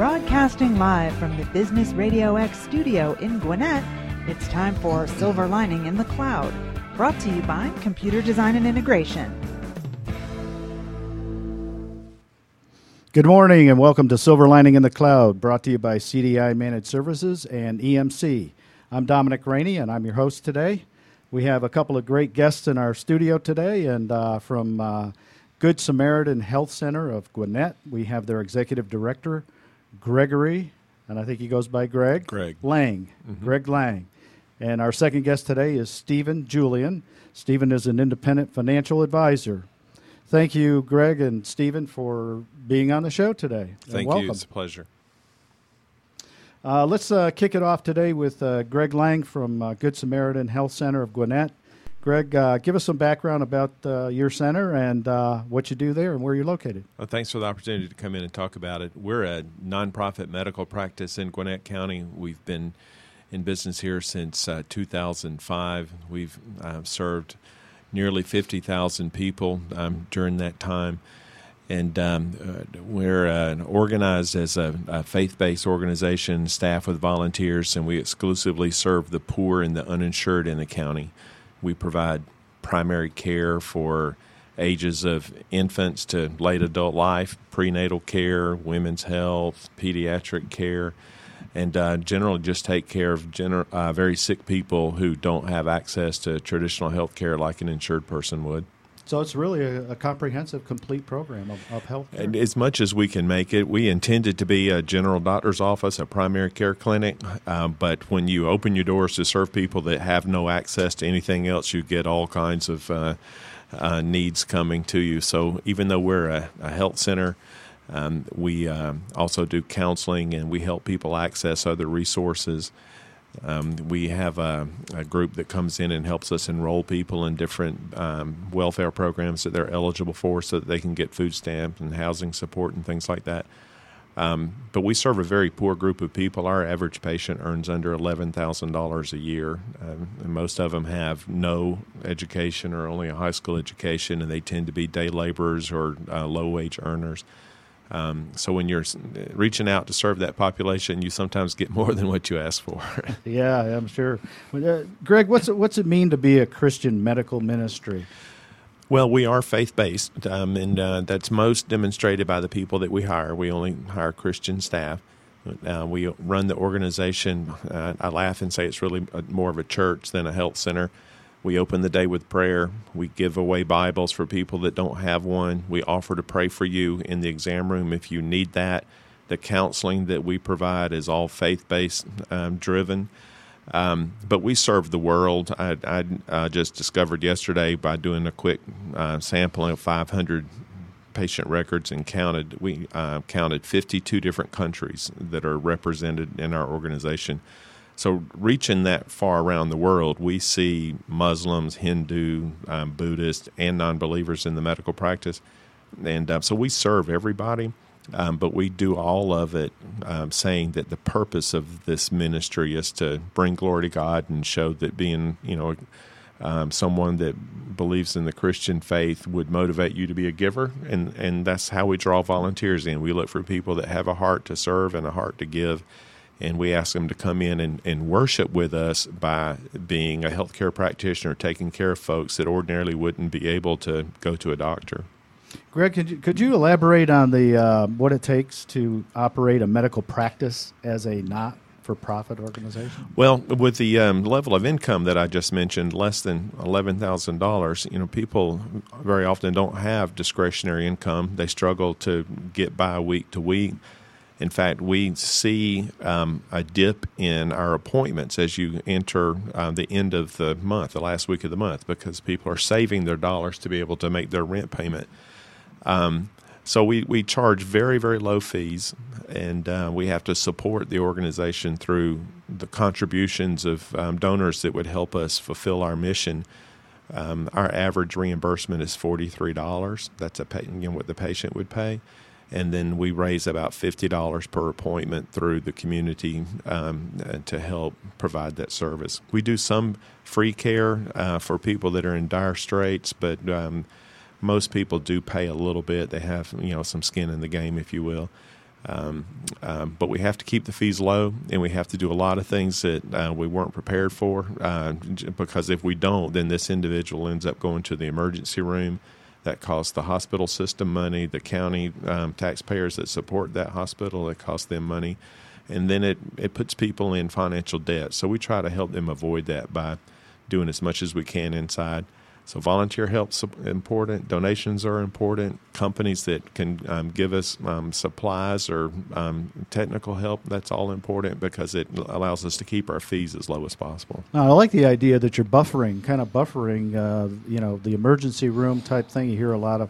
Broadcasting live from the Business Radio X studio in Gwinnett, it's time for Silver Lining in the Cloud, brought to you by Computer Design and Integration. Good morning and welcome to Silver Lining in the Cloud, brought to you by CDI Managed Services and EMC. I'm Dominic Rainey and I'm your host today. We have a couple of great guests in our studio today, and uh, from uh, Good Samaritan Health Center of Gwinnett, we have their executive director, Gregory, and I think he goes by Greg. Greg. Lang. Mhm. Greg Lang. And our second guest today is Stephen Julian. Stephen is an independent financial advisor. Thank you, Greg and Stephen, for being on the show today. Thank you. It's a pleasure. Uh, let's uh, kick it off today with uh, Greg Lang from uh, Good Samaritan Health Center of Gwinnett. Greg, uh, give us some background about uh, your center and uh, what you do there and where you're located. Well, thanks for the opportunity to come in and talk about it. We're a nonprofit medical practice in Gwinnett County. We've been in business here since uh, 2005. We've uh, served nearly 50,000 people um, during that time. And um, uh, we're organized as a, a faith based organization, staff with volunteers, and we exclusively serve the poor and the uninsured in the county. We provide primary care for ages of infants to late adult life, prenatal care, women's health, pediatric care, and uh, generally just take care of gener- uh, very sick people who don't have access to traditional health care like an insured person would. So it's really a, a comprehensive, complete program of, of health. care. And as much as we can make it, we intended to be a general doctor's office, a primary care clinic. Uh, but when you open your doors to serve people that have no access to anything else, you get all kinds of uh, uh, needs coming to you. So even though we're a, a health center, um, we um, also do counseling and we help people access other resources. Um, we have a, a group that comes in and helps us enroll people in different um, welfare programs that they're eligible for so that they can get food stamps and housing support and things like that. Um, but we serve a very poor group of people. Our average patient earns under $11,000 a year. Um, and most of them have no education or only a high school education, and they tend to be day laborers or uh, low wage earners. Um, so when you're reaching out to serve that population, you sometimes get more than what you ask for. yeah, I'm sure. Uh, Greg, what's it, what's it mean to be a Christian medical ministry? Well, we are faith based, um, and uh, that's most demonstrated by the people that we hire. We only hire Christian staff. Uh, we run the organization. Uh, I laugh and say it's really a, more of a church than a health center. We open the day with prayer. We give away Bibles for people that don't have one. We offer to pray for you in the exam room if you need that. The counseling that we provide is all faith based um, driven. Um, but we serve the world. I, I uh, just discovered yesterday by doing a quick uh, sampling of 500 patient records and counted. We uh, counted 52 different countries that are represented in our organization. So, reaching that far around the world, we see Muslims, Hindu, um, Buddhist, and non believers in the medical practice. And uh, so we serve everybody, um, but we do all of it um, saying that the purpose of this ministry is to bring glory to God and show that being, you know, um, someone that believes in the Christian faith would motivate you to be a giver, and and that's how we draw volunteers in. We look for people that have a heart to serve and a heart to give, and we ask them to come in and, and worship with us by being a healthcare practitioner, taking care of folks that ordinarily wouldn't be able to go to a doctor. Greg, could you, could you elaborate on the uh, what it takes to operate a medical practice as a not for profit organization? Well, with the um, level of income that I just mentioned, less than eleven thousand dollars, you know, people very often don't have discretionary income. They struggle to get by week to week. In fact, we see um, a dip in our appointments as you enter uh, the end of the month, the last week of the month, because people are saving their dollars to be able to make their rent payment. Um, so we, we charge very, very low fees, and uh, we have to support the organization through the contributions of um, donors that would help us fulfill our mission. Um, our average reimbursement is $43. That's a know, what the patient would pay. And then we raise about $50 per appointment through the community um, uh, to help provide that service. We do some free care uh, for people that are in dire straits, but um, most people do pay a little bit. They have you know some skin in the game, if you will. Um, um, but we have to keep the fees low, and we have to do a lot of things that uh, we weren't prepared for. Uh, because if we don't, then this individual ends up going to the emergency room. That costs the hospital system money, the county um, taxpayers that support that hospital, it costs them money. And then it, it puts people in financial debt. So we try to help them avoid that by doing as much as we can inside. So volunteer help's important. Donations are important. Companies that can um, give us um, supplies or um, technical help, that's all important because it allows us to keep our fees as low as possible. Now, I like the idea that you're buffering, kind of buffering, uh, you know, the emergency room type thing. You hear a lot of,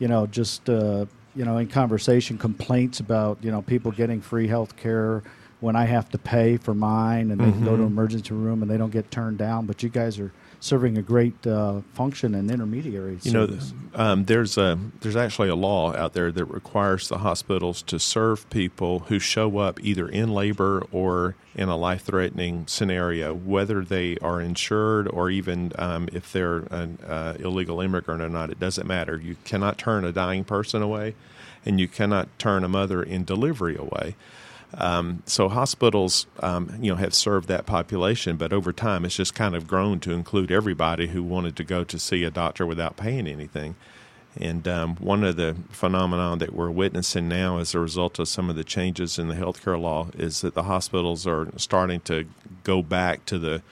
you know, just, uh, you know, in conversation complaints about, you know, people getting free health care when I have to pay for mine and they mm-hmm. go to mm-hmm. emergency room and they don't get turned down. But you guys are serving a great uh, function and intermediary. You service. know, um, there's a there's actually a law out there that requires the hospitals to serve people who show up either in labor or in a life threatening scenario, whether they are insured or even um, if they're an uh, illegal immigrant or not. It doesn't matter. You cannot turn a dying person away, and you cannot turn a mother in delivery away. Um, so hospitals, um, you know, have served that population, but over time, it's just kind of grown to include everybody who wanted to go to see a doctor without paying anything. And um, one of the phenomena that we're witnessing now, as a result of some of the changes in the healthcare law, is that the hospitals are starting to go back to the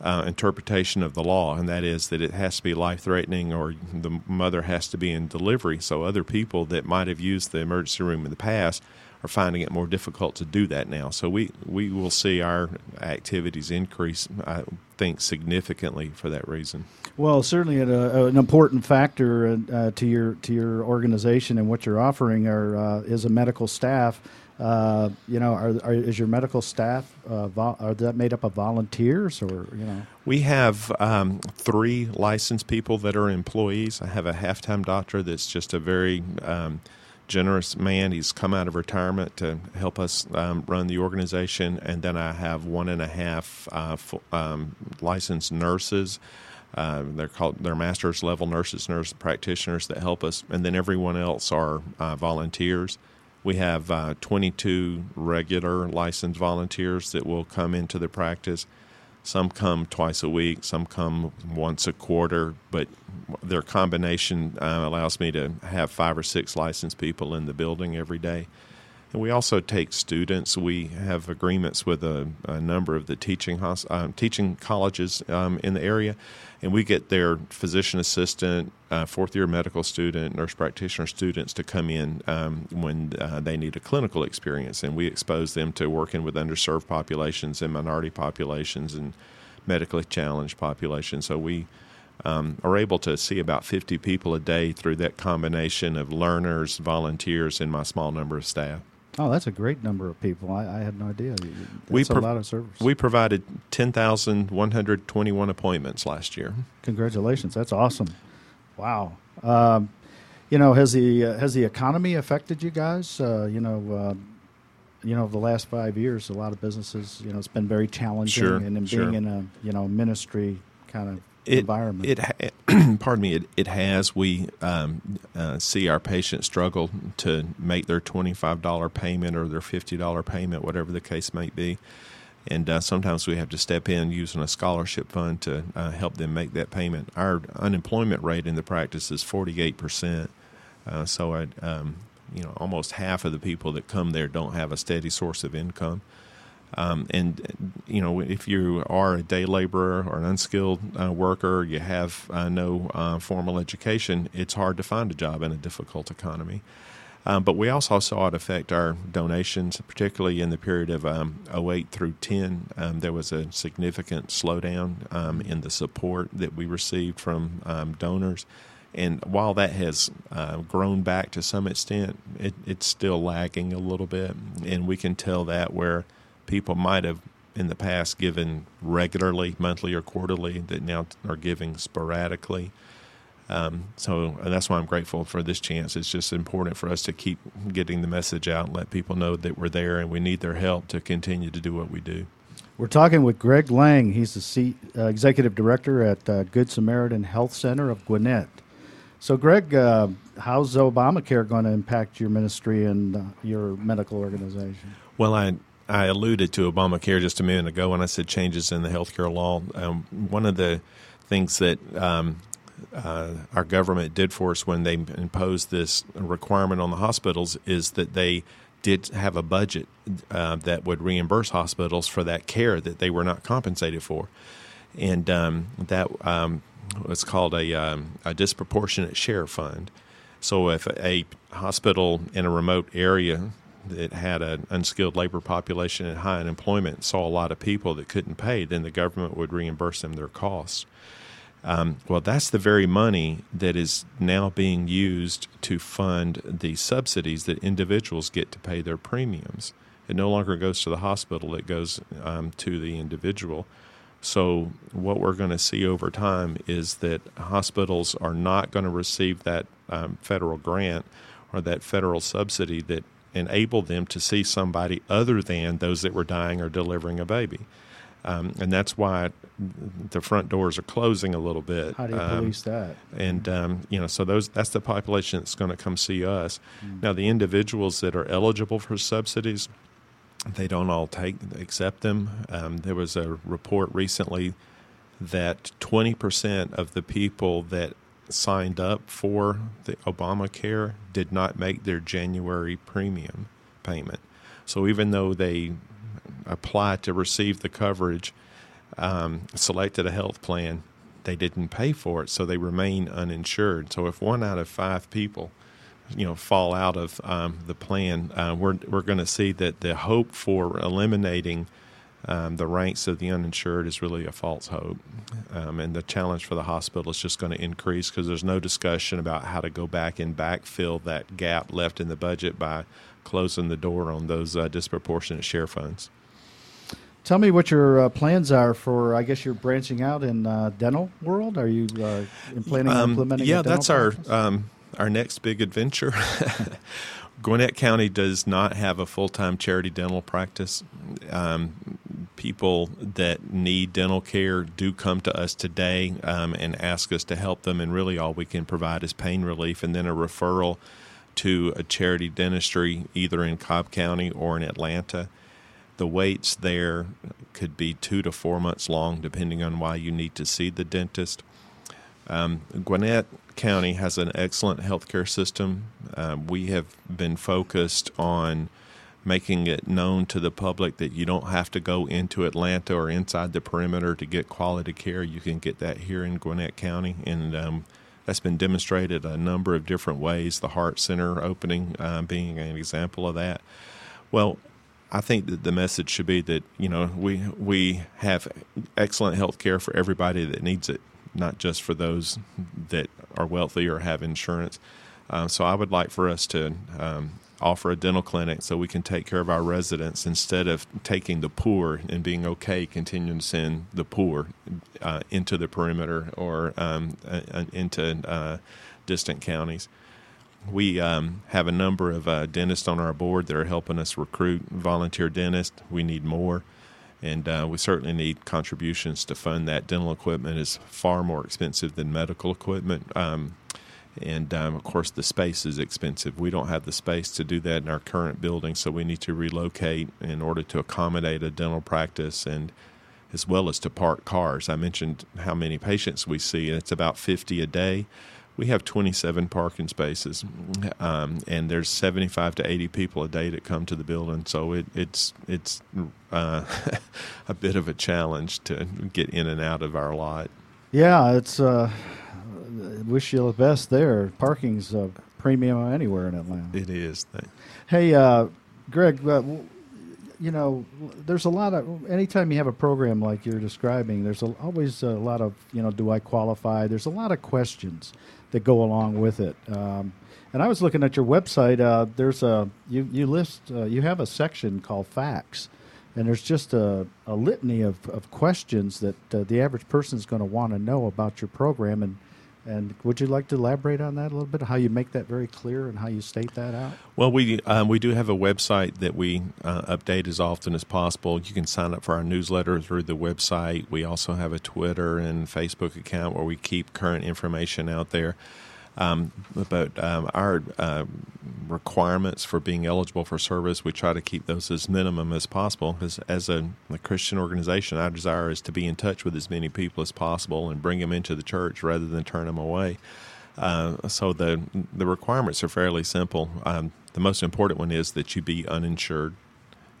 uh, interpretation of the law, and that is that it has to be life threatening or the mother has to be in delivery. So other people that might have used the emergency room in the past are finding it more difficult to do that now. So we, we will see our activities increase, I think, significantly for that reason. Well, certainly a, an important factor uh, to your to your organization and what you're offering are uh, is a medical staff. Uh, you know, are, are, is your medical staff uh, are that made up of volunteers or you know? We have um, three licensed people that are employees. I have a half-time doctor that's just a very um, generous man. He's come out of retirement to help us um, run the organization, and then I have one and a half uh, um, licensed nurses. Uh, they're called they're master's level nurses, nurse practitioners that help us, and then everyone else are uh, volunteers. We have uh, 22 regular licensed volunteers that will come into the practice. Some come twice a week, some come once a quarter, but their combination uh, allows me to have five or six licensed people in the building every day. And we also take students. We have agreements with a, a number of the teaching uh, teaching colleges um, in the area, and we get their physician assistant, uh, fourth year medical student, nurse practitioner students to come in um, when uh, they need a clinical experience, and we expose them to working with underserved populations and minority populations and medically challenged populations. So we um, are able to see about 50 people a day through that combination of learners, volunteers, and my small number of staff. Oh, that's a great number of people. I, I had no idea. That's we pro- a lot of service. We provided 10,121 appointments last year. Congratulations. That's awesome. Wow. Um, you know, has the uh, has the economy affected you guys? Uh, you know, uh, you know, the last five years, a lot of businesses, you know, it's been very challenging, sure, and, sure. being in a you know ministry kind of it, environment. It, pardon me, it, it has. We um, uh, see our patients struggle to make their $25 payment or their $50 payment, whatever the case might be. And uh, sometimes we have to step in using a scholarship fund to uh, help them make that payment. Our unemployment rate in the practice is 48%. Uh, so, I, um, you know, almost half of the people that come there don't have a steady source of income. Um, and you know, if you are a day laborer or an unskilled uh, worker, you have uh, no uh, formal education, it's hard to find a job in a difficult economy. Um, but we also saw it affect our donations, particularly in the period of um, 08 through 10. Um, there was a significant slowdown um, in the support that we received from um, donors. And while that has uh, grown back to some extent, it, it's still lagging a little bit. And we can tell that where people might have in the past given regularly, monthly or quarterly, that now are giving sporadically. Um, so that's why I'm grateful for this chance. It's just important for us to keep getting the message out and let people know that we're there and we need their help to continue to do what we do. We're talking with Greg Lang. He's the C, uh, executive director at uh, Good Samaritan Health Center of Gwinnett. So, Greg, uh, how's Obamacare going to impact your ministry and uh, your medical organization? Well, I I alluded to Obamacare just a minute ago when I said changes in the healthcare law. Um, one of the things that um, uh, our government did for us when they imposed this requirement on the hospitals is that they did have a budget uh, that would reimburse hospitals for that care that they were not compensated for, and um, that um, was called a, um, a disproportionate share fund. So if a hospital in a remote area that had an unskilled labor population and high unemployment saw a lot of people that couldn't pay, then the government would reimburse them their costs. Um, well, that's the very money that is now being used to fund the subsidies that individuals get to pay their premiums. It no longer goes to the hospital, it goes um, to the individual. So, what we're going to see over time is that hospitals are not going to receive that um, federal grant or that federal subsidy that enabled them to see somebody other than those that were dying or delivering a baby. Um, and that's why the front doors are closing a little bit. How do you um, police that? And um, you know, so those that's the population that's going to come see us. Mm. Now, the individuals that are eligible for subsidies, they don't all take accept them. Um, there was a report recently that 20% of the people that signed up for the Obamacare did not make their January premium payment. So even though they applied to receive the coverage, um, selected a health plan, they didn't pay for it, so they remain uninsured. So if one out of five people, you know, fall out of um, the plan, uh, we're we're going to see that the hope for eliminating um, the ranks of the uninsured is really a false hope. Um, and the challenge for the hospital is just going to increase because there's no discussion about how to go back and backfill that gap left in the budget by closing the door on those uh, disproportionate share funds. Tell me what your uh, plans are for. I guess you're branching out in uh, dental world. Are you uh, planning on um, implementing? Yeah, that's practice? our um, our next big adventure. Gwinnett County does not have a full time charity dental practice. Um, people that need dental care do come to us today um, and ask us to help them, and really all we can provide is pain relief and then a referral to a charity dentistry either in Cobb County or in Atlanta the waits there could be two to four months long, depending on why you need to see the dentist. Um, Gwinnett County has an excellent healthcare system. Uh, we have been focused on making it known to the public that you don't have to go into Atlanta or inside the perimeter to get quality care. You can get that here in Gwinnett County, and um, that's been demonstrated a number of different ways. The Heart Center opening uh, being an example of that. Well, I think that the message should be that you know we we have excellent health care for everybody that needs it, not just for those that are wealthy or have insurance. Uh, so I would like for us to um, offer a dental clinic so we can take care of our residents instead of taking the poor and being okay continuing to send the poor uh, into the perimeter or um, uh, into uh, distant counties we um, have a number of uh, dentists on our board that are helping us recruit volunteer dentists. We need more, and uh, we certainly need contributions to fund that. Dental equipment is far more expensive than medical equipment. Um, and um, of course, the space is expensive. We don't have the space to do that in our current building, so we need to relocate in order to accommodate a dental practice and as well as to park cars. I mentioned how many patients we see, and it's about 50 a day we have 27 parking spaces, um, and there's 75 to 80 people a day that come to the building. So it, it's it's uh, a bit of a challenge to get in and out of our lot. Yeah, it's. Uh, wish you the best there. Parking's a premium anywhere in Atlanta. It is. Hey, uh, Greg. Uh, you know, there's a lot of anytime you have a program like you're describing, there's a, always a lot of you know, do I qualify? There's a lot of questions that go along with it. Um, and I was looking at your website. Uh, there's a you you list uh, you have a section called facts, and there's just a, a litany of, of questions that uh, the average person is going to want to know about your program. And and would you like to elaborate on that a little bit? How you make that very clear and how you state that out? Well, we um, we do have a website that we uh, update as often as possible. You can sign up for our newsletter through the website. We also have a Twitter and Facebook account where we keep current information out there. Um, um, our uh, requirements for being eligible for service, we try to keep those as minimum as possible. Because as a, a, Christian organization, our desire is to be in touch with as many people as possible and bring them into the church rather than turn them away. Uh, so the the requirements are fairly simple. Um, the most important one is that you be uninsured.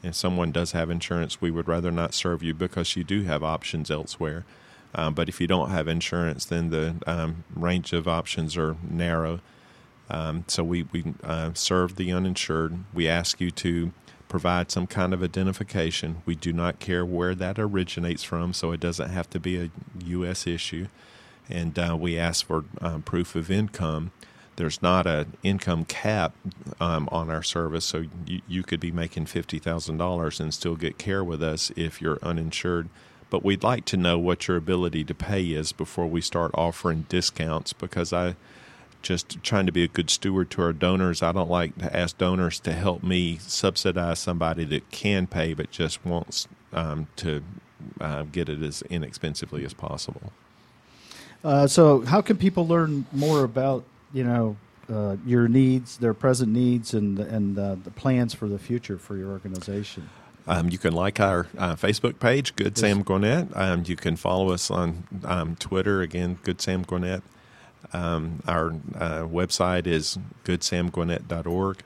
And someone does have insurance, we would rather not serve you because you do have options elsewhere. Um, but if you don't have insurance, then the um, range of options are narrow. Um, so we, we uh, serve the uninsured. We ask you to provide some kind of identification. We do not care where that originates from, so it doesn't have to be a U.S. issue. And uh, we ask for um, proof of income. There's not an income cap um, on our service, so you, you could be making $50,000 and still get care with us if you're uninsured but we'd like to know what your ability to pay is before we start offering discounts because I just trying to be a good steward to our donors. I don't like to ask donors to help me subsidize somebody that can pay but just wants um, to uh, get it as inexpensively as possible. Uh, so, how can people learn more about you know uh, your needs, their present needs, and and uh, the plans for the future for your organization? Um, you can like our uh, Facebook page, Good yes. Sam Gwinnett. Um, you can follow us on um, Twitter, again, Good Sam Gwinnett. Um, our uh, website is goodsamgwinnett.org,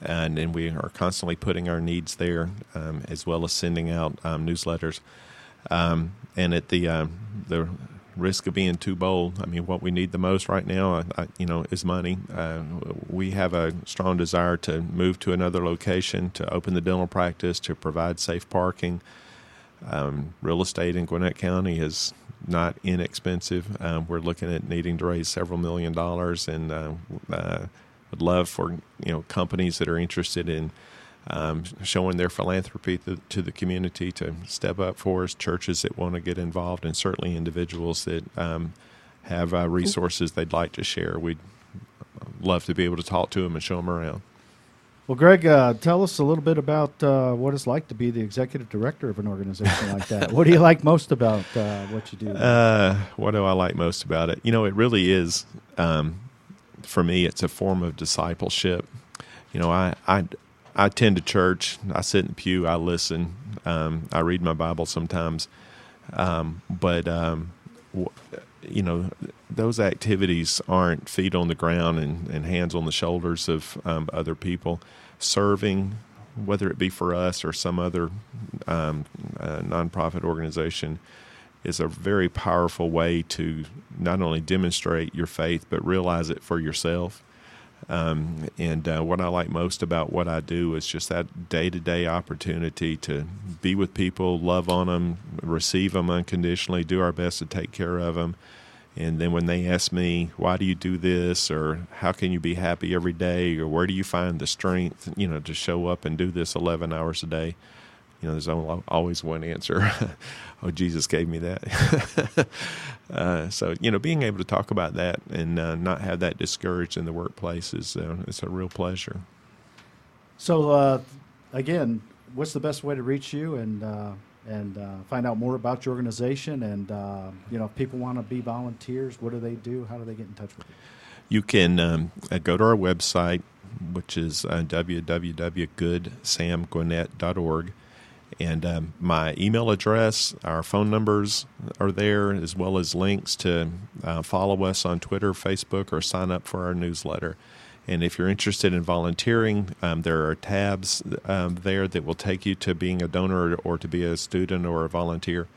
and then we are constantly putting our needs there, um, as well as sending out um, newsletters. and at the the risk of being too bold. I mean, what we need the most right now, I, you know, is money. Uh, we have a strong desire to move to another location, to open the dental practice, to provide safe parking. Um, real estate in Gwinnett County is not inexpensive. Um, we're looking at needing to raise several million dollars, and uh, uh, would love for you know companies that are interested in um, showing their philanthropy to, to, the community to step up for us, churches that want to get involved, and certainly individuals that um, have uh, resources they'd like to share. We'd love to be able to talk to them and show them around. Well, Greg, uh, tell us a little bit about uh, what it's like to be the executive director of an organization like that. what do you like most about uh, what you do? Uh, what do I like most about it? You know, it really is, um, for me, it's a form of discipleship. You know, I, I, I attend a church. I sit in the pew. I listen. Um, I read my Bible sometimes. Um, but um, w- you know, those activities aren't feet on the ground and, and hands on the shoulders of um, other people. Serving, whether it be for us or some other um, uh, nonprofit organization, is a very powerful way to not only demonstrate your faith but realize it for yourself um, and uh, what I like most about what I do is just that day to day opportunity to be with people, love on them, receive them unconditionally, do our best to take care of them. And then when they ask me, why do you do this? Or how can you be happy every day? Or where do you find the strength, you know, to show up and do this 11 hours a day? you know, there's always one answer. oh, Jesus gave me that. uh, so, you know, being able to talk about that and uh, not have that discouraged in the workplace is uh, it's a real pleasure. So, uh, again, what's the best way to reach you and uh, and uh, find out more about your organization? And you know, if people want to be volunteers, what do they do? How do they get in touch with you? You can um, go to our website, which is uh, www.goodsamgwinnett.org and um, my email address, our phone numbers are there, as well as links to uh, follow us on Twitter, Facebook, or sign up for our newsletter. And if you're interested in volunteering, um, there are tabs um, there that will take you to being a donor or to be a student or a volunteer.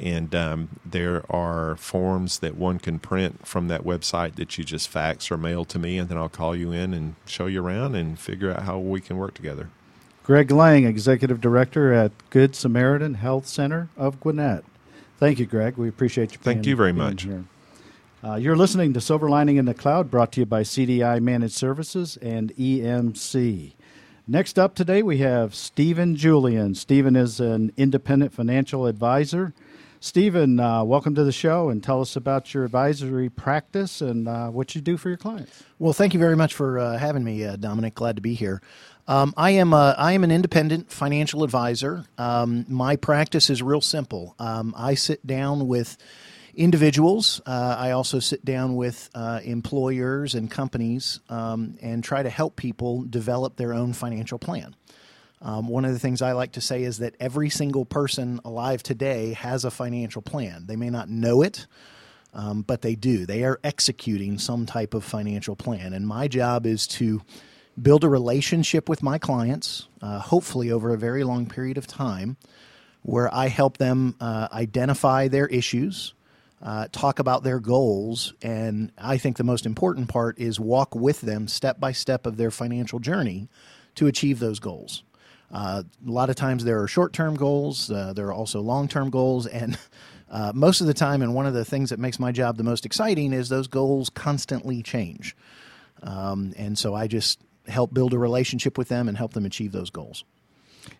And um, there are forms that one can print from that website that you just fax or mail to me, and then I'll call you in and show you around and figure out how we can work together. Greg Lang, Executive Director at Good Samaritan Health Center of Gwinnett. Thank you, Greg. We appreciate you. Thank you very much. Here. Uh, you're listening to Silver Lining in the Cloud, brought to you by CDI Managed Services and EMC. Next up today, we have Stephen Julian. Stephen is an independent financial advisor. Stephen, uh, welcome to the show and tell us about your advisory practice and uh, what you do for your clients. Well, thank you very much for uh, having me, uh, Dominic. Glad to be here. Um, I am a, I am an independent financial advisor. Um, my practice is real simple. Um, I sit down with individuals. Uh, I also sit down with uh, employers and companies um, and try to help people develop their own financial plan. Um, one of the things I like to say is that every single person alive today has a financial plan. They may not know it, um, but they do. They are executing some type of financial plan. And my job is to build a relationship with my clients, uh, hopefully over a very long period of time, where I help them uh, identify their issues. Uh, talk about their goals, and I think the most important part is walk with them step by step of their financial journey to achieve those goals. Uh, a lot of times there are short term goals, uh, there are also long term goals, and uh, most of the time, and one of the things that makes my job the most exciting is those goals constantly change. Um, and so I just help build a relationship with them and help them achieve those goals.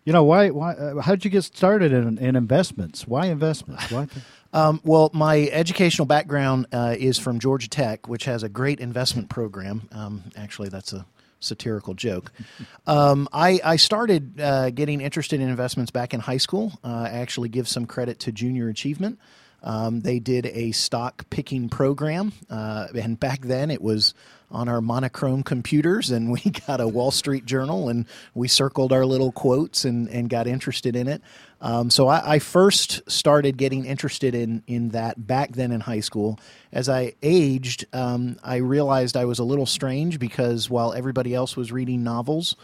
You know, why? Why? Uh, how did you get started in, in investments? Why investments? Why? Um, well, my educational background uh, is from Georgia Tech, which has a great investment program. Um, actually, that's a satirical joke. Um, I, I, started uh, getting interested in investments back in high school. Uh, I actually give some credit to Junior Achievement. Um, they did a stock picking program, uh, and back then it was on our monochrome computers, and we got a Wall Street Journal, and we circled our little quotes and, and got interested in it. Um, so I, I, first started getting interested in in that back then in high school. As I aged, um, I realized I was a little strange because while everybody else was reading novels,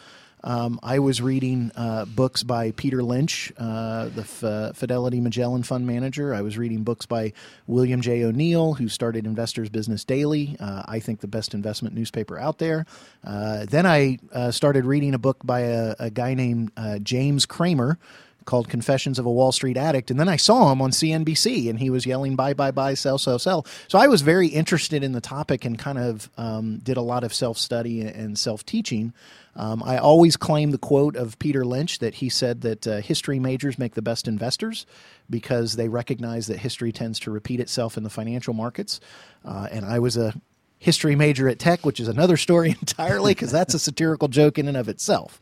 um, I was reading uh, books by Peter Lynch, uh, the F- Fidelity Magellan Fund Manager. I was reading books by William J. O'Neill, who started Investors Business Daily. Uh, I think the best investment newspaper out there. Uh, then I uh, started reading a book by a, a guy named uh, James Cramer called Confessions of a Wall Street Addict. And then I saw him on CNBC and he was yelling, buy, buy, buy, sell, sell, sell. So I was very interested in the topic and kind of um, did a lot of self study and self teaching. Um, I always claim the quote of Peter Lynch that he said that uh, history majors make the best investors because they recognize that history tends to repeat itself in the financial markets. Uh, and I was a history major at Tech, which is another story entirely because that's a satirical joke in and of itself.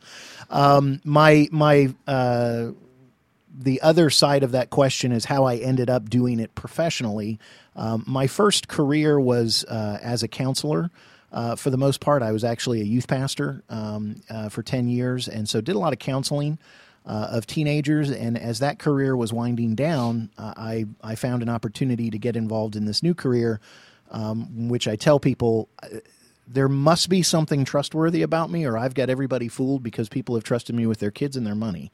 Um, my my uh, the other side of that question is how I ended up doing it professionally. Um, my first career was uh, as a counselor. Uh, for the most part, I was actually a youth pastor um, uh, for 10 years, and so did a lot of counseling uh, of teenagers. And as that career was winding down, uh, I, I found an opportunity to get involved in this new career, um, which I tell people uh, there must be something trustworthy about me, or I've got everybody fooled because people have trusted me with their kids and their money.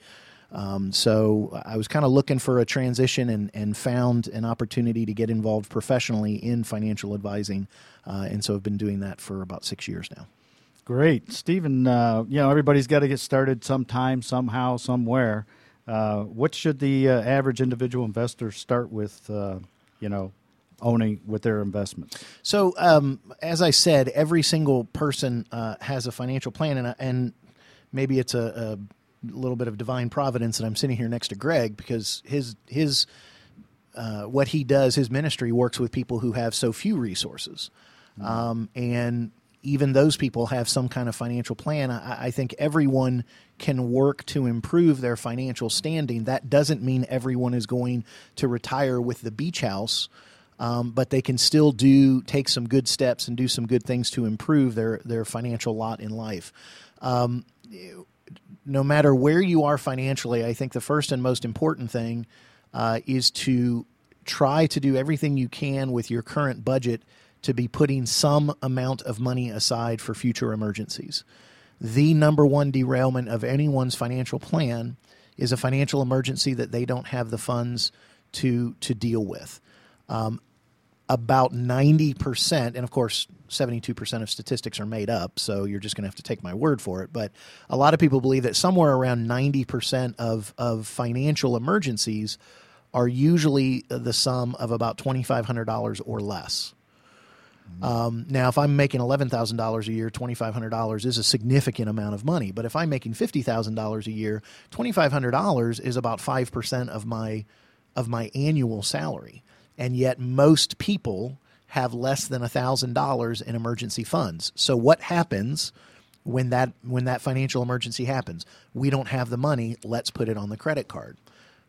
Um, so I was kind of looking for a transition and, and found an opportunity to get involved professionally in financial advising. Uh, and so I've been doing that for about six years now. Great. Stephen, uh, you know, everybody's got to get started sometime, somehow, somewhere. Uh, what should the uh, average individual investor start with, uh, you know, owning with their investments? So, um, as I said, every single person uh, has a financial plan, and, and maybe it's a, a little bit of divine providence that I'm sitting here next to Greg because his his uh, what he does, his ministry works with people who have so few resources, mm-hmm. um, and even those people have some kind of financial plan. I, I, think everyone can work to improve their financial standing. That doesn't mean everyone is going to retire with the beach house. Um, but they can still do take some good steps and do some good things to improve their their financial lot in life. Um, no matter where you are financially, I think the first and most important thing uh, is to try to do everything you can with your current budget to be putting some amount of money aside for future emergencies. The number one derailment of anyone's financial plan is a financial emergency that they don't have the funds to to deal with. Um, about 90%, and of course, 72% of statistics are made up, so you're just going to have to take my word for it. But a lot of people believe that somewhere around 90% of, of financial emergencies are usually the sum of about $2,500 or less. Um, now, if I'm making eleven thousand dollars a year, twenty five hundred dollars is a significant amount of money. But if I'm making fifty thousand dollars a year, twenty five hundred dollars is about five percent of my of my annual salary and yet most people have less than $1000 in emergency funds. So what happens when that when that financial emergency happens? We don't have the money. Let's put it on the credit card.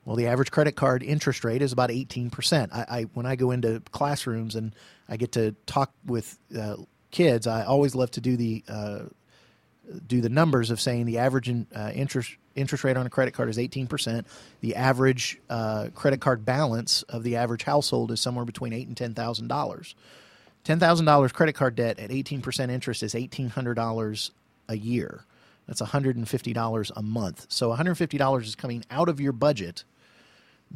Well, the average credit card interest rate is about 18%. I, I when I go into classrooms and I get to talk with uh, kids, I always love to do the uh, do the numbers of saying the average in, uh, interest interest rate on a credit card is 18%. The average uh, credit card balance of the average household is somewhere between eight and ten thousand dollars. Ten thousand dollars credit card debt at 18% interest is eighteen hundred dollars a year. That's $150 a month. So $150 is coming out of your budget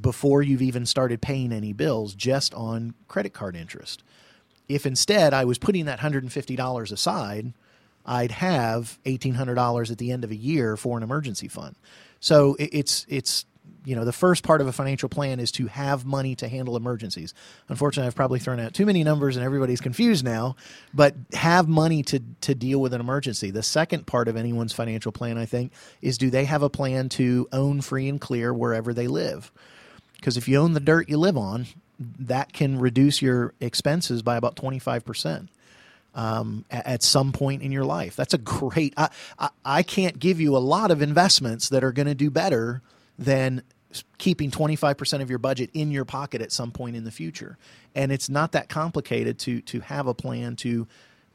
before you've even started paying any bills just on credit card interest. If instead I was putting that $150 aside, I'd have $1,800 at the end of a year for an emergency fund. So it's it's you know the first part of a financial plan is to have money to handle emergencies. Unfortunately, I've probably thrown out too many numbers and everybody's confused now, but have money to to deal with an emergency. The second part of anyone's financial plan, I think, is do they have a plan to own free and clear wherever they live? Because if you own the dirt you live on, that can reduce your expenses by about 25% um, at, some point in your life. That's a great, I, I, I can't give you a lot of investments that are going to do better than keeping 25% of your budget in your pocket at some point in the future. And it's not that complicated to, to have a plan to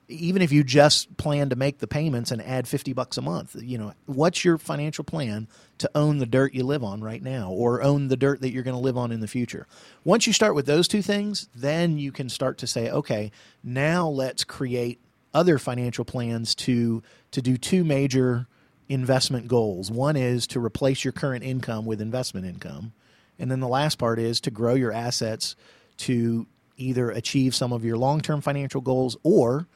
even if you just plan to make the payments and add 50 bucks a month, you know, what's your financial plan to own the dirt you live on right now or own the dirt that you're going to live on in the future? Once you start with those two things, then you can start to say, okay, now let's create other financial plans to to do two major investment goals. One is to replace your current income with investment income, and then the last part is to grow your assets to either achieve some of your long-term financial goals or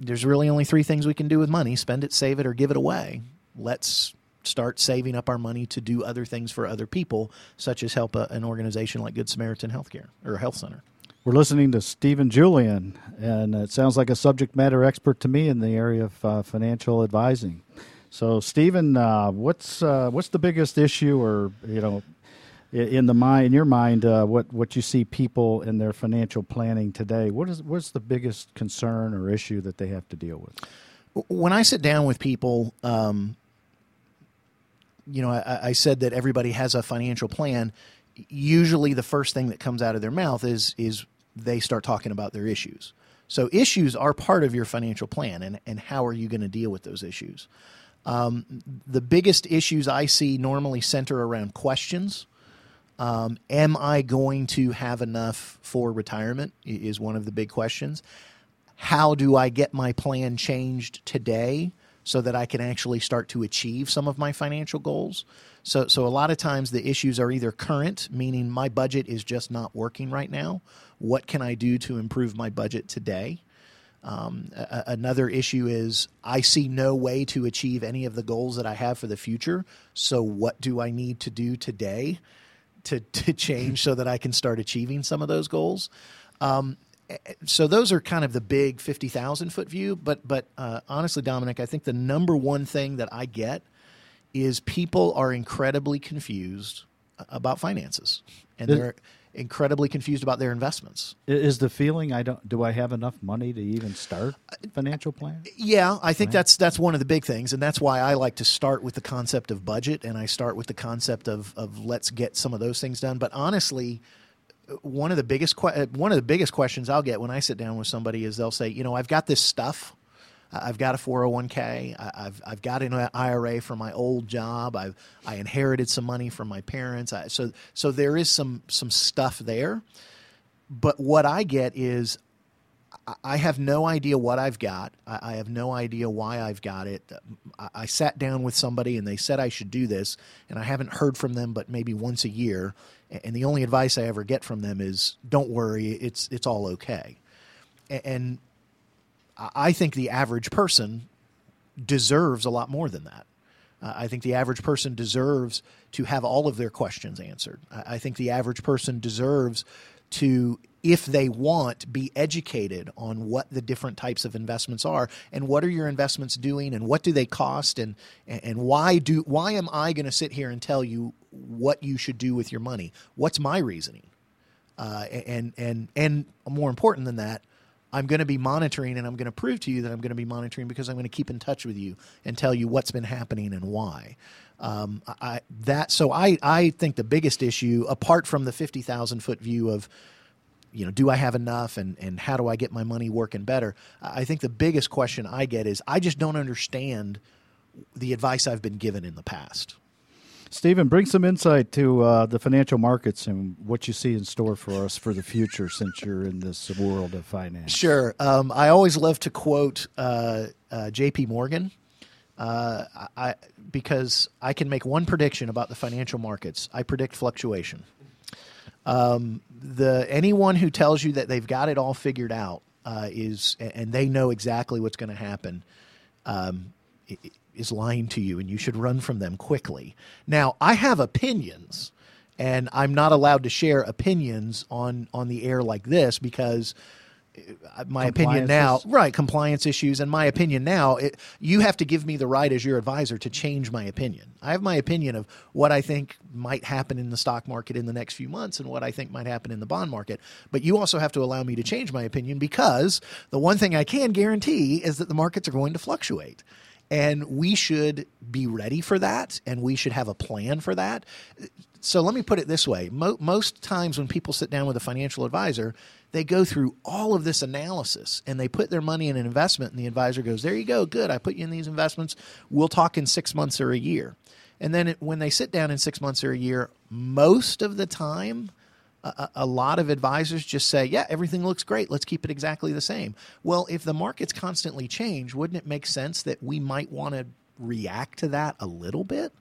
there's really only three things we can do with money spend it, save it, or give it away. Let's start saving up our money to do other things for other people, such as help a, an organization like Good Samaritan Healthcare or Health Center. We're listening to Stephen Julian, and it sounds like a subject matter expert to me in the area of uh, financial advising. So, Stephen, uh, what's uh, what's the biggest issue, or you know, in the mind, in your mind, uh, what what you see people in their financial planning today? What is what's the biggest concern or issue that they have to deal with? When I sit down with people, um, you know, I, I said that everybody has a financial plan. Usually, the first thing that comes out of their mouth is is they start talking about their issues. So issues are part of your financial plan, and and how are you going to deal with those issues? Um, the biggest issues I see normally center around questions um, am I going to have enough for retirement? Is one of the big questions. How do I get my plan changed today so that I can actually start to achieve some of my financial goals? So, so a lot of times the issues are either current, meaning my budget is just not working right now. What can I do to improve my budget today? Um, a- another issue is I see no way to achieve any of the goals that I have for the future. So, what do I need to do today to to change so that I can start achieving some of those goals. Um, so those are kind of the big fifty thousand foot view. But but uh, honestly, Dominic, I think the number one thing that I get is people are incredibly confused about finances, and they're incredibly confused about their investments. Is the feeling I don't do I have enough money to even start uh, financial plan? Yeah, I think plan? that's that's one of the big things, and that's why I like to start with the concept of budget, and I start with the concept of of let's get some of those things done. But honestly, one of the biggest que- uh, one of the biggest questions I'll get when I sit down with somebody is they'll say, you know, I've got this stuff I've got a 401k. I've I've got an IRA from my old job. I've I inherited some money from my parents. I, so so there is some some stuff there. But what I get is I have no idea what I've got. I have no idea why I've got it. I sat down with somebody and they said I should do this, and I haven't heard from them but maybe once a year. And the only advice I ever get from them is, "Don't worry, it's it's all okay." And I think the average person deserves a lot more than that. Uh, I think the average person deserves to have all of their questions answered. I, I think the average person deserves to, if they want, be educated on what the different types of investments are and what are your investments doing and what do they cost and and why do why am I going to sit here and tell you what you should do with your money? What's my reasoning? Uh, and and and more important than that, I'm going to be monitoring and I'm going to prove to you that I'm going to be monitoring because I'm going to keep in touch with you and tell you what's been happening and why. Um, I, that so I, I think the biggest issue, apart from the fifty thousand foot view of, you know, do I have enough and and how do I get my money working better? I think the biggest question I get is I just don't understand the advice I've been given in the past. Stephen, bring some insight to uh, the financial markets and what you see in store for us for the future since you're in this world of finance. Sure. Um, I always love to quote uh, uh, J.P. Morgan. Uh, I, because I can make one prediction about the financial markets. I predict fluctuation. Um, the anyone who tells you that they've got it all figured out uh, is, and they know exactly what's going to happen, um, is lying to you, and you should run from them quickly. Now, I have opinions, and I'm not allowed to share opinions on on the air like this because uh, my opinion now, right? Compliance issues, and my opinion now, it, you have to give me the right as your advisor to change my opinion. I have my opinion of what I think might happen in the stock market in the next few months and what I think might happen in the bond market. But you also have to allow me to change my opinion because the one thing I can guarantee is that the markets are going to fluctuate. And we should be ready for that, and we should have a plan for that. So let me put it this way: Mo- most times when people sit down with a financial advisor, they go through all of this analysis and they put their money in an investment, and the advisor goes, "There you go, good. I put you in these investments. We'll talk in six months or a year." And then it, when they sit down in six months or a year, most of the time a, lot of advisors just say, yeah, everything looks great. Let's keep it exactly the same. Well, if the markets constantly change, wouldn't it make sense that we might want to react to that a little bit?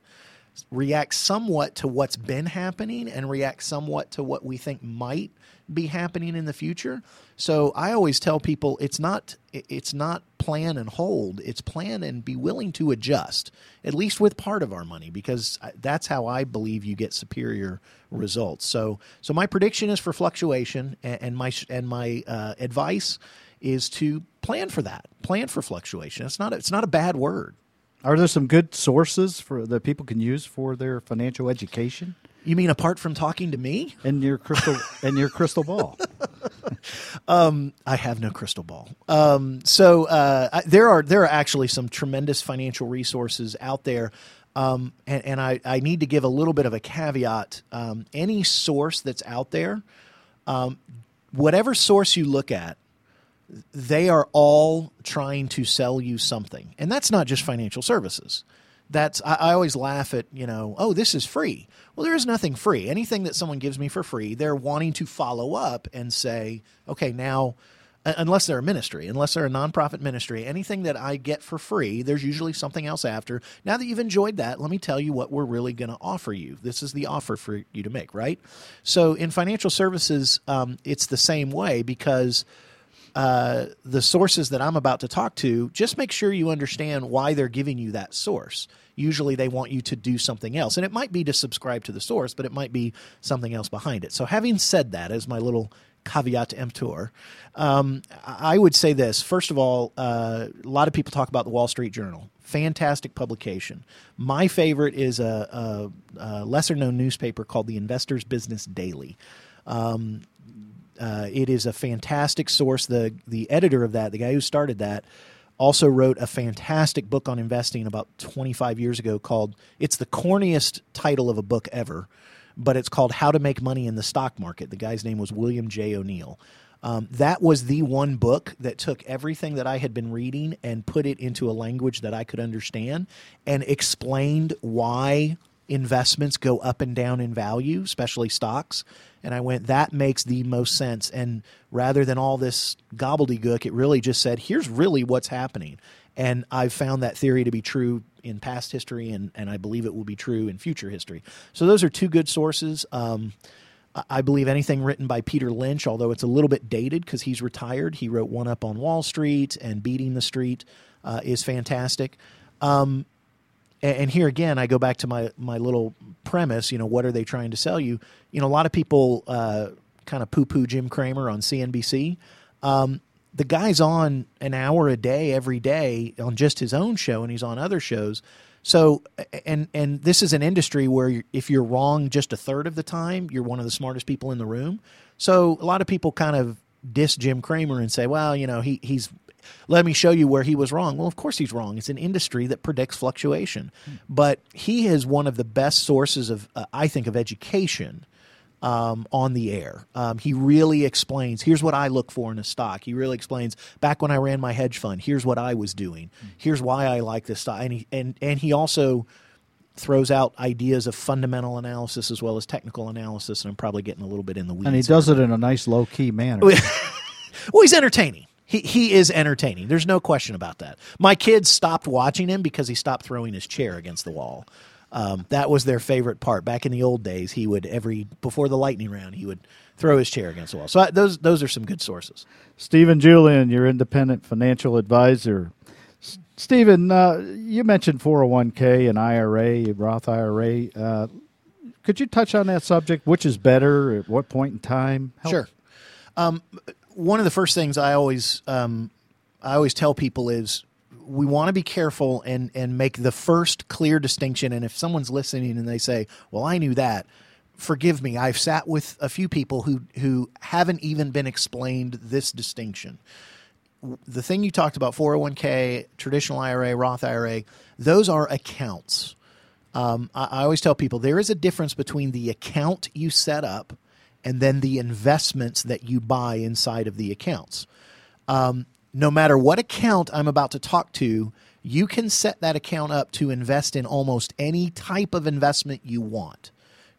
React somewhat to what's been happening and react somewhat to what we think might be happening in the future. So I always tell people it's not it's not plan and hold, it's plan and be willing to adjust at least with part of our money because that's how I believe you get superior results. So so my prediction is for fluctuation and, my and my uh, advice is to plan for that. Plan for fluctuation. It's not it's not a bad word. Are there some good sources for that people can use for their financial education? You mean apart from talking to me and your crystal and your crystal ball? um, I have no crystal ball. Um, so uh, I, there are there are actually some tremendous financial resources out there. Um, and, and I, I, need to give a little bit of a caveat. Um, any source that's out there, um, whatever source you look at, they are all trying to sell you something. And that's not just financial services that's I, I, always laugh at you know oh this is free. Well there is nothing free. Anything that someone gives me for free they're wanting to follow up and say okay now unless they're a ministry unless they're a nonprofit ministry anything that i get for free there's usually something else after. Now that you've enjoyed that let me tell you what we're really going to offer you. This is the offer for you to make right? So in financial services um, it's the same way because uh, the sources that I'm about to talk to, just make sure you understand why they're giving you that source. Usually they want you to do something else. And it might be to subscribe to the source, but it might be something else behind it. So, having said that, as my little caveat emptor, um, I would say this. First of all, uh, a lot of people talk about the Wall Street Journal. Fantastic publication. My favorite is a, a, a lesser known newspaper called the Investors Business Daily. Um, uh, it is a fantastic source. The the editor of that, the guy who started that, also wrote a fantastic book on investing about 25 years ago called it's the corniest title of a book ever, but it's called How to Make Money in the Stock Market. The guy's name was William J. O'Neill. Um, that was the one book that took everything that I had been reading and put it into a language that I could understand and explained why investments go up and down in value, especially stocks. And I went, that makes the most sense. And rather than all this gobbledygook, it really just said, here's really what's happening. And I've found that theory to be true in past history, and, and I believe it will be true in future history. So those are two good sources. Um, I believe anything written by Peter Lynch, although it's a little bit dated because he's retired. He wrote one up on Wall Street and Beating the Street uh, is fantastic. Um, and here again, I go back to my my little premise. You know, what are they trying to sell you? You know, a lot of people uh, kind of poo poo Jim Cramer on CNBC. Um, the guy's on an hour a day every day on just his own show, and he's on other shows. So, and and this is an industry where if you're wrong just a third of the time, you're one of the smartest people in the room. So, a lot of people kind of diss Jim Cramer and say, well, you know, he he's let me show you where he was wrong. Well, of course he's wrong. It's an industry that predicts fluctuation, but he is one of the best sources of, uh, I think, of education um, on the air. Um, he really explains here's what I look for in a stock. He really explains back when I ran my hedge fund, here's what I was doing. Here's why I like this stock. And he, and, and he also throws out ideas of fundamental analysis as well as technical analysis. And I'm probably getting a little bit in the weeds. And he does it in a nice low key manner. well, he's entertaining. He, he is entertaining. There's no question about that. My kids stopped watching him because he stopped throwing his chair against the wall. Um, that was their favorite part. Back in the old days, he would every before the lightning round, he would throw his chair against the wall. So I, those those are some good sources. Stephen Julian, your independent financial advisor. S- Stephen, uh, you mentioned 401k and IRA, Roth IRA. Uh, could you touch on that subject? Which is better? At what point in time? Help. Sure. Um, one of the first things I always um, I always tell people is we want to be careful and and make the first clear distinction. And if someone's listening and they say, "Well, I knew that," forgive me. I've sat with a few people who who haven't even been explained this distinction. The thing you talked about, 401k, traditional IRA, Roth IRA, those are accounts. Um, I, I always tell people there is a difference between the account you set up and then the investments that you buy inside of the accounts. Um, no matter what account I'm about to talk to, you can set that account up to invest in almost any type of investment you want.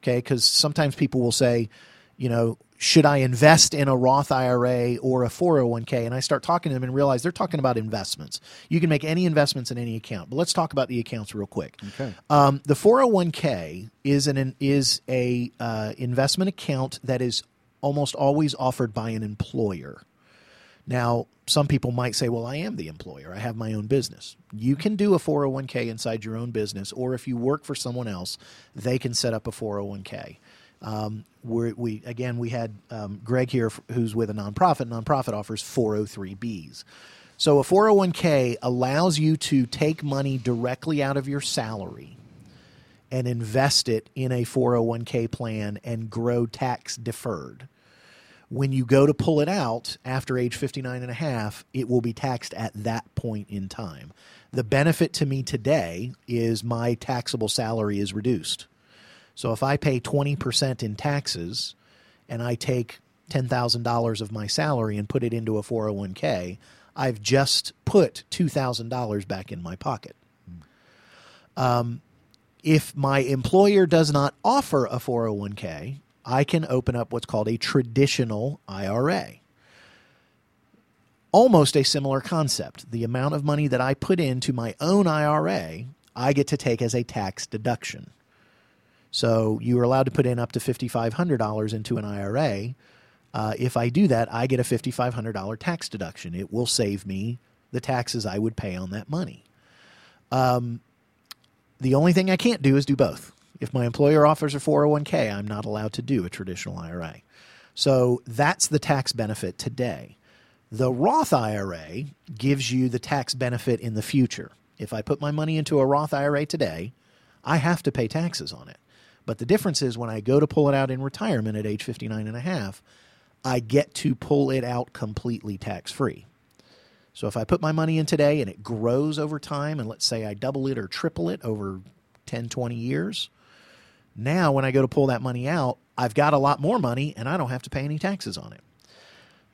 Okay, because sometimes people will say, you know, should I invest in a Roth IRA or a 401k? And I start talking to them and realize they're talking about investments. You can make any investments in any account, but let's talk about the accounts real quick. Okay. Um, the 401k is an is a uh, investment account that is almost always offered by an employer. Now, some people might say, well, I am the employer. I have my own business. You can do a 401k inside your own business, or if you work for someone else, they can set up a 401k. Um, we again, we had um, Greg here, who's with a nonprofit. Nonprofit offers 403bs. So a 401k allows you to take money directly out of your salary and invest it in a 401k plan and grow tax deferred when you go to pull it out after age 59 and a half, it will be taxed at that point in time. The benefit to me today is my taxable salary is reduced. So if I pay 20% in taxes and I take $10,000 of my salary and put it into a 401k, I've just put $2,000 back in my pocket. Um, if my employer does not offer a 401k, I can open up what's called a traditional IRA. Almost a similar concept. The amount of money that I put into my own IRA, I get to take as a tax deduction. So you are allowed to put in up to $5,500 into an IRA. Uh, if I do that, I get a $5,500 tax deduction. It will save me the taxes I would pay on that money. Um, the only thing I can't do is do both. If my employer offers a 401k, I'm not allowed to do a traditional IRA. So that's the tax benefit today. The Roth IRA gives you the tax benefit in the future. If I put my money into a Roth IRA today, I have to pay taxes on it. But the difference is when I go to pull it out in retirement at age 59 and a half, I get to pull it out completely tax free. So if I put my money in today and it grows over time, and let's say I double it or triple it over 10, 20 years, now when I go to pull that money out, I've got a lot more money and I don't have to pay any taxes on it.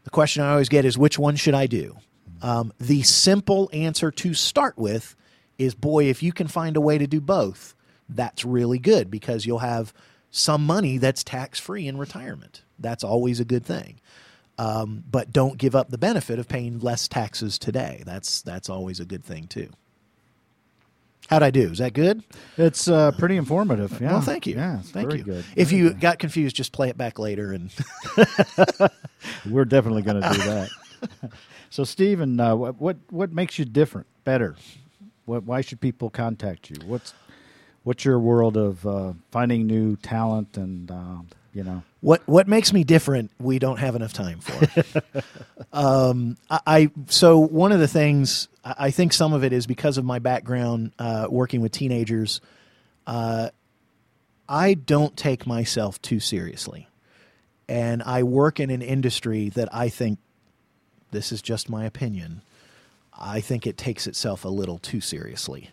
The question I always get is which one should I do? Um, the simple answer to start with is boy, if you can find a way to do both, that's really good because you'll have some money that's tax free in retirement. That's always a good thing. Um, but don't give up the benefit of paying less taxes today. That's that's always a good thing too. How'd I do? Is that good? It's uh, pretty informative. Yeah. Well, thank you. Yeah, it's thank very you. good. If Very you good. got confused, just play it back later. And we're definitely going to do that. so, Stephen, uh, what, what what makes you different, better? What, why should people contact you? What's what's your world of uh, finding new talent and uh, you know? what what makes me different? We don't have enough time for. um, I, I so one of the things I I think some of it is because of my background uh, working with teenagers. Uh, I don't take myself too seriously. and I work in an industry that I think this is just my opinion. I think it takes itself a little too seriously.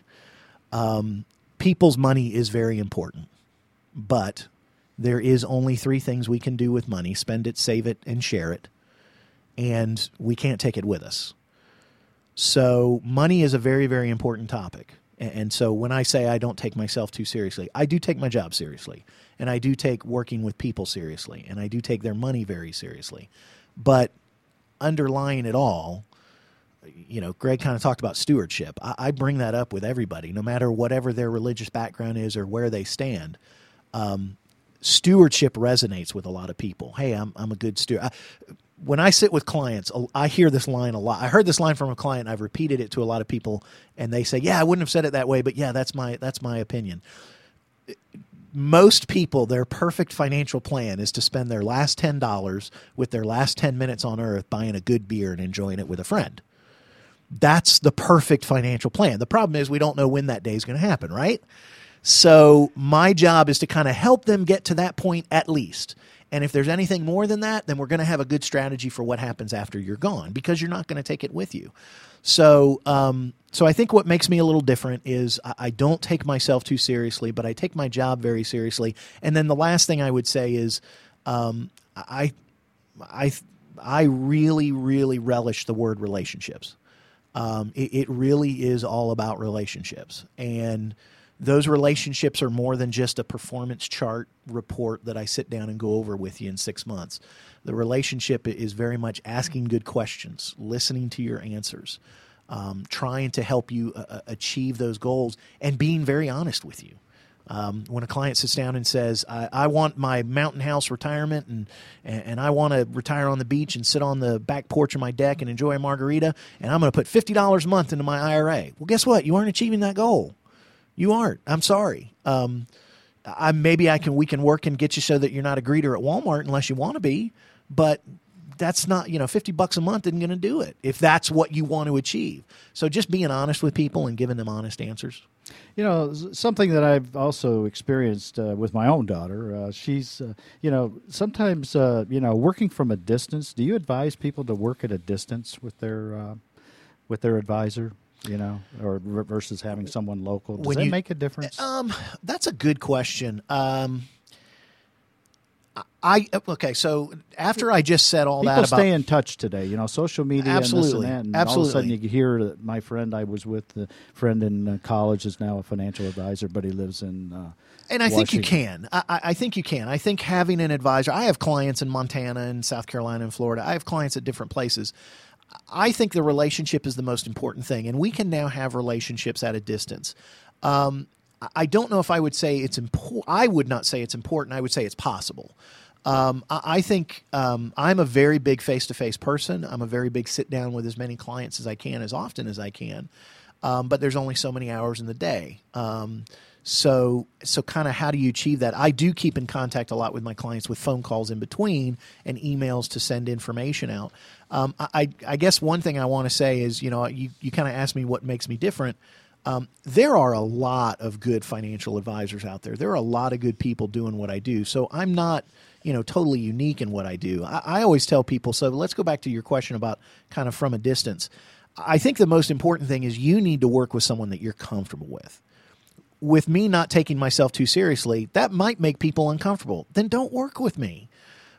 Um, people's money is very important, but there is only three things we can do with money spend it, save it, and share it. And we can't take it with us. So, money is a very, very important topic. And so, when I say I don't take myself too seriously, I do take my job seriously. And I do take working with people seriously. And I do take their money very seriously. But underlying it all, you know, Greg kind of talked about stewardship. I, I, bring that up with everybody, no matter whatever their religious background is or where they stand. Um, stewardship resonates with a lot of people. Hey, I'm, I'm a good steward. I, when I sit with clients, I hear this line a lot. I heard this line from a client. I've repeated it to a lot of people, and they say, "Yeah, I wouldn't have said it that way, but yeah, that's my that's my opinion." Most people, their perfect financial plan is to spend their last ten dollars with their last ten minutes on earth buying a good beer and enjoying it with a friend. That's the perfect financial plan. The problem is we don't know when that day is going to happen, right? So my job is to kind of help them get to that point at least. And if there's anything more than that, then we're going to have a good strategy for what happens after you're gone because you're not going to take it with you. So, um, so I think what makes me a little different is I, don't take myself too seriously, but I take my job very seriously. And then the last thing I would say is, um, I, I, I really, really relish the word relationships. Um, it, it really is all about relationships, and those relationships are more than just a performance chart report that I sit down and go over with you in six months. The relationship is very much asking good questions, listening to your answers, um, trying to help you uh, uh achieve those goals, and being very honest with you. Um, when a client sits down and says, I, I want my mountain house retirement and, and, and I want to retire on the beach and sit on the back porch of my deck and enjoy a margarita, and I'm going to put $50 a month into my IRA. Well, guess what? You aren't achieving that goal. You aren't. I'm sorry. Um, I, maybe I can we can work and get you so that you're not a greeter at Walmart unless you want to be, but that's not you know 50 bucks a month isn't going to do it if that's what you want to achieve so just being honest with people and giving them honest answers you know something that i've also experienced uh, with my own daughter uh, she's uh, you know sometimes uh, you know working from a distance do you advise people to work at a distance with their uh, with their advisor you know, or versus having someone local? Does when that you, make a difference? Um, that's a good question. Um, I okay. So after I just said all People that, about, stay in touch today. You know, social media, absolutely, and, and, and absolutely. all of a sudden you hear that my friend I was with, the friend in uh, college is now a financial advisor, but he lives in. Uh, and I Washington. think you can. I, I, think you can. I think having an advisor. I have clients in Montana and South Carolina and Florida. I have clients at different places. I think the relationship is the most important thing, and we can now have relationships at a distance. Um, I don't know if I would say it's important. I would not say it's important. I would say it's possible. Um, I, think um, I'm a very big face to face person. I'm a very big sit down with as many clients as I can, as often as I can. Um, but there's only so many hours in the day. Um, so, so kind of how do you achieve that? I do keep in contact a lot with my clients with phone calls in between and emails to send information out. Um, I, I guess one thing I want to say is, you know, you, you kind of asked me what makes me different. Um, there are a lot of good financial advisors out there. There are a lot of good people doing what I do. So I'm not, you know, totally unique in what I do. I, I always tell people. So let's go back to your question about kind of from a distance. I think the most important thing is you need to work with someone that you're comfortable with. With me not taking myself too seriously, that might make people uncomfortable. Then don't work with me.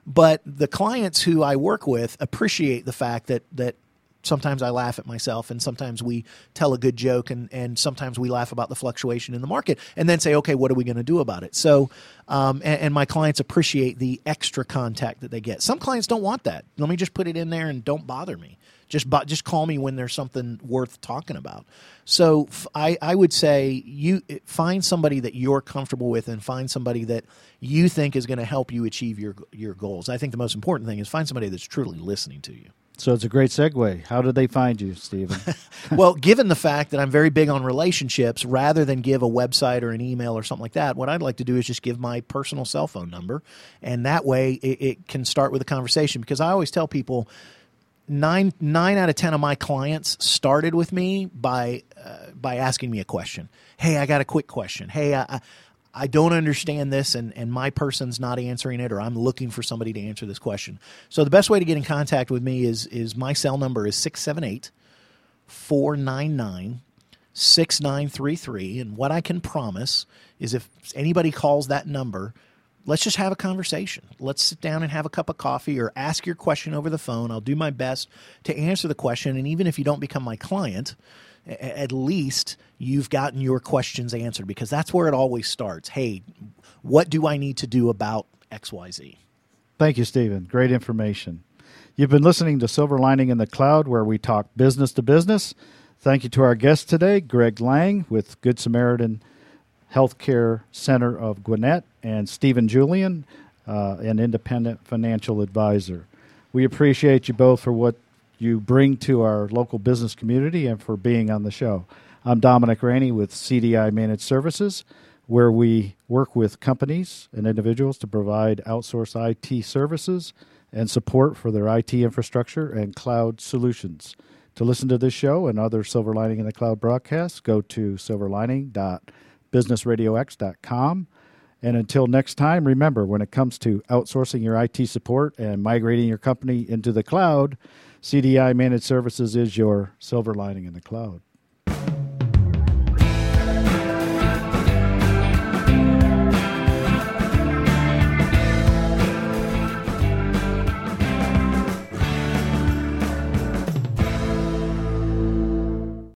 But the clients who I work with appreciate the fact that that sometimes I laugh at myself and sometimes we tell a good joke and, and sometimes we laugh about the fluctuation in the market and then say, okay, what are we going to do about it? So, um, and, and, my clients appreciate the extra contact that they get. Some clients don't want that. Let me just put it in there and don't bother me. Just, just call me when there's something worth talking about. So I, I would say you find somebody that you're comfortable with and find somebody that you think is going to help you achieve your your goals. I think the most important thing is find somebody that's truly listening to you. So it's a great segue. How did they find you, Stephen? well, given the fact that I'm very big on relationships, rather than give a website or an email or something like that, what I'd like to do is just give my personal cell phone number, and that way it, it can start with a conversation. Because I always tell people nine nine out of ten of my clients started with me by uh, by asking me a question. Hey, I got a quick question. Hey, I, I don't understand this and, and my person's not answering it or I'm looking for somebody to answer this question. So the best way to get in contact with me is is my cell number is 678 499 6933 and what I can promise is if anybody calls that number let's just have a conversation. Let's sit down and have a cup of coffee or ask your question over the phone. I'll do my best to answer the question. And even if you don't become my client, at least you've gotten your questions answered because that's where it always starts. Hey, what do I need to do about XYZ? Thank you, Stephen. Great information. You've been listening to Silver Lining in the Cloud, where we talk business to business. Thank you to our guest today, Greg Lang with Good Samaritan Healthcare Center of Gwinnett, and Stephen Julian, uh, an independent financial advisor. We appreciate you both for what you bring to our local business community and for being on the show. I'm Dominic Rainey with CDI Managed Services, where we work with companies and individuals to provide outsourced IT services and support for their IT infrastructure and cloud solutions. To listen to this show and other Silver Lining in the Cloud broadcasts, go to silverlining.businessradiox.com. And until next time, remember when it comes to outsourcing your IT support and migrating your company into the cloud, CDI Managed Services is your silver lining in the cloud.